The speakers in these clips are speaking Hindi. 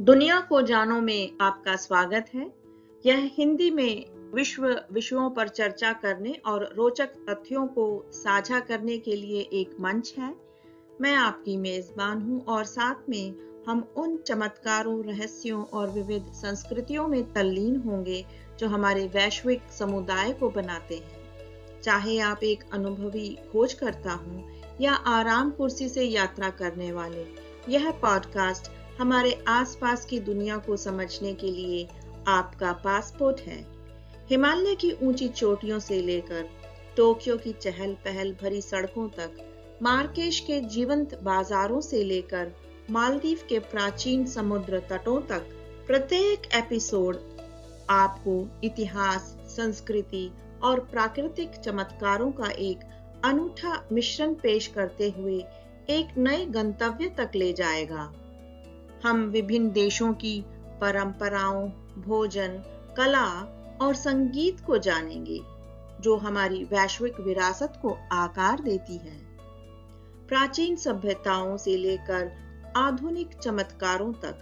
दुनिया को जानो में आपका स्वागत है। यह हिंदी में विश्व विषयों पर चर्चा करने और रोचक तथ्यों को साझा करने के लिए एक मंच है। मैं आपकी मेजबान हूँ और साथ में हम उन चमत्कारों, रहस्यों और विविध संस्कृतियों में तल्लीन होंगे जो हमारे वैश्विक समुदाय को बनाते हैं। चाहे आप एक अनुभवी खोज करता हूँ या आराम कुर्सी से यात्रा करने वाले, यह पॉडकास्ट हमारे आसपास की दुनिया को समझने के लिए आपका पासपोर्ट है। हिमालय की ऊँची चोटियों से लेकर टोक्यो की चहल पहल भरी सड़कों तक, मार्केश के जीवंत बाजारों से लेकर मालदीव के प्राचीन समुद्र तटों तक प्रत्येक एपिसोड आपको इतिहास, संस्कृति और प्राकृतिक चमत्कारों का एक अनूठा मिश्रण पेश करते हुए एक नए गंतव्य तक ले जाएगा। हम विभिन्न देशों की परंपराओं, भोजन, कला और संगीत को जानेंगे, जो हमारी वैश्विक विरासत को आकार देती है। प्राचीन सभ्यताओं से लेकर आधुनिक चमत्कारों तक,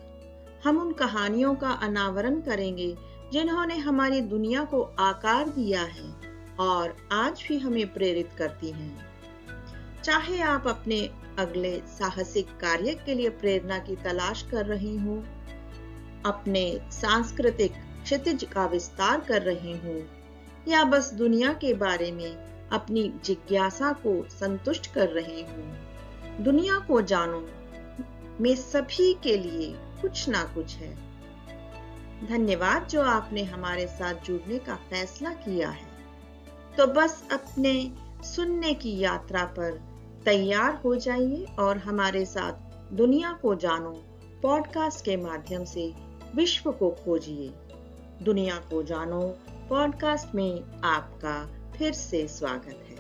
हम उन कहानियों का अनावरण करेंगे, जिन्होंने हमारी दुनिया को आकार दिया है और आज भी हमें प्रेरित करती हैं। चाहे आप अपने अगले साहसिक कार्य के लिए प्रेरणा की तलाश कर रही हूँ, अपने सांस्कृतिक क्षितिज का विस्तार कर रही हूँ, या बस दुनिया के बारे में अपनी जिज्ञासा को संतुष्ट कर रही हूँ। दुनिया को जानो में सभी के लिए कुछ ना कुछ है। धन्यवाद जो आपने हमारे साथ जुड़ने का फैसला किया है। तो बस अपने सुनने की यात्रा पर तैयार हो जाइए और हमारे साथ दुनिया को जानो पॉडकास्ट के माध्यम से विश्व को खोजिए। दुनिया को जानो पॉडकास्ट में आपका फिर से स्वागत है।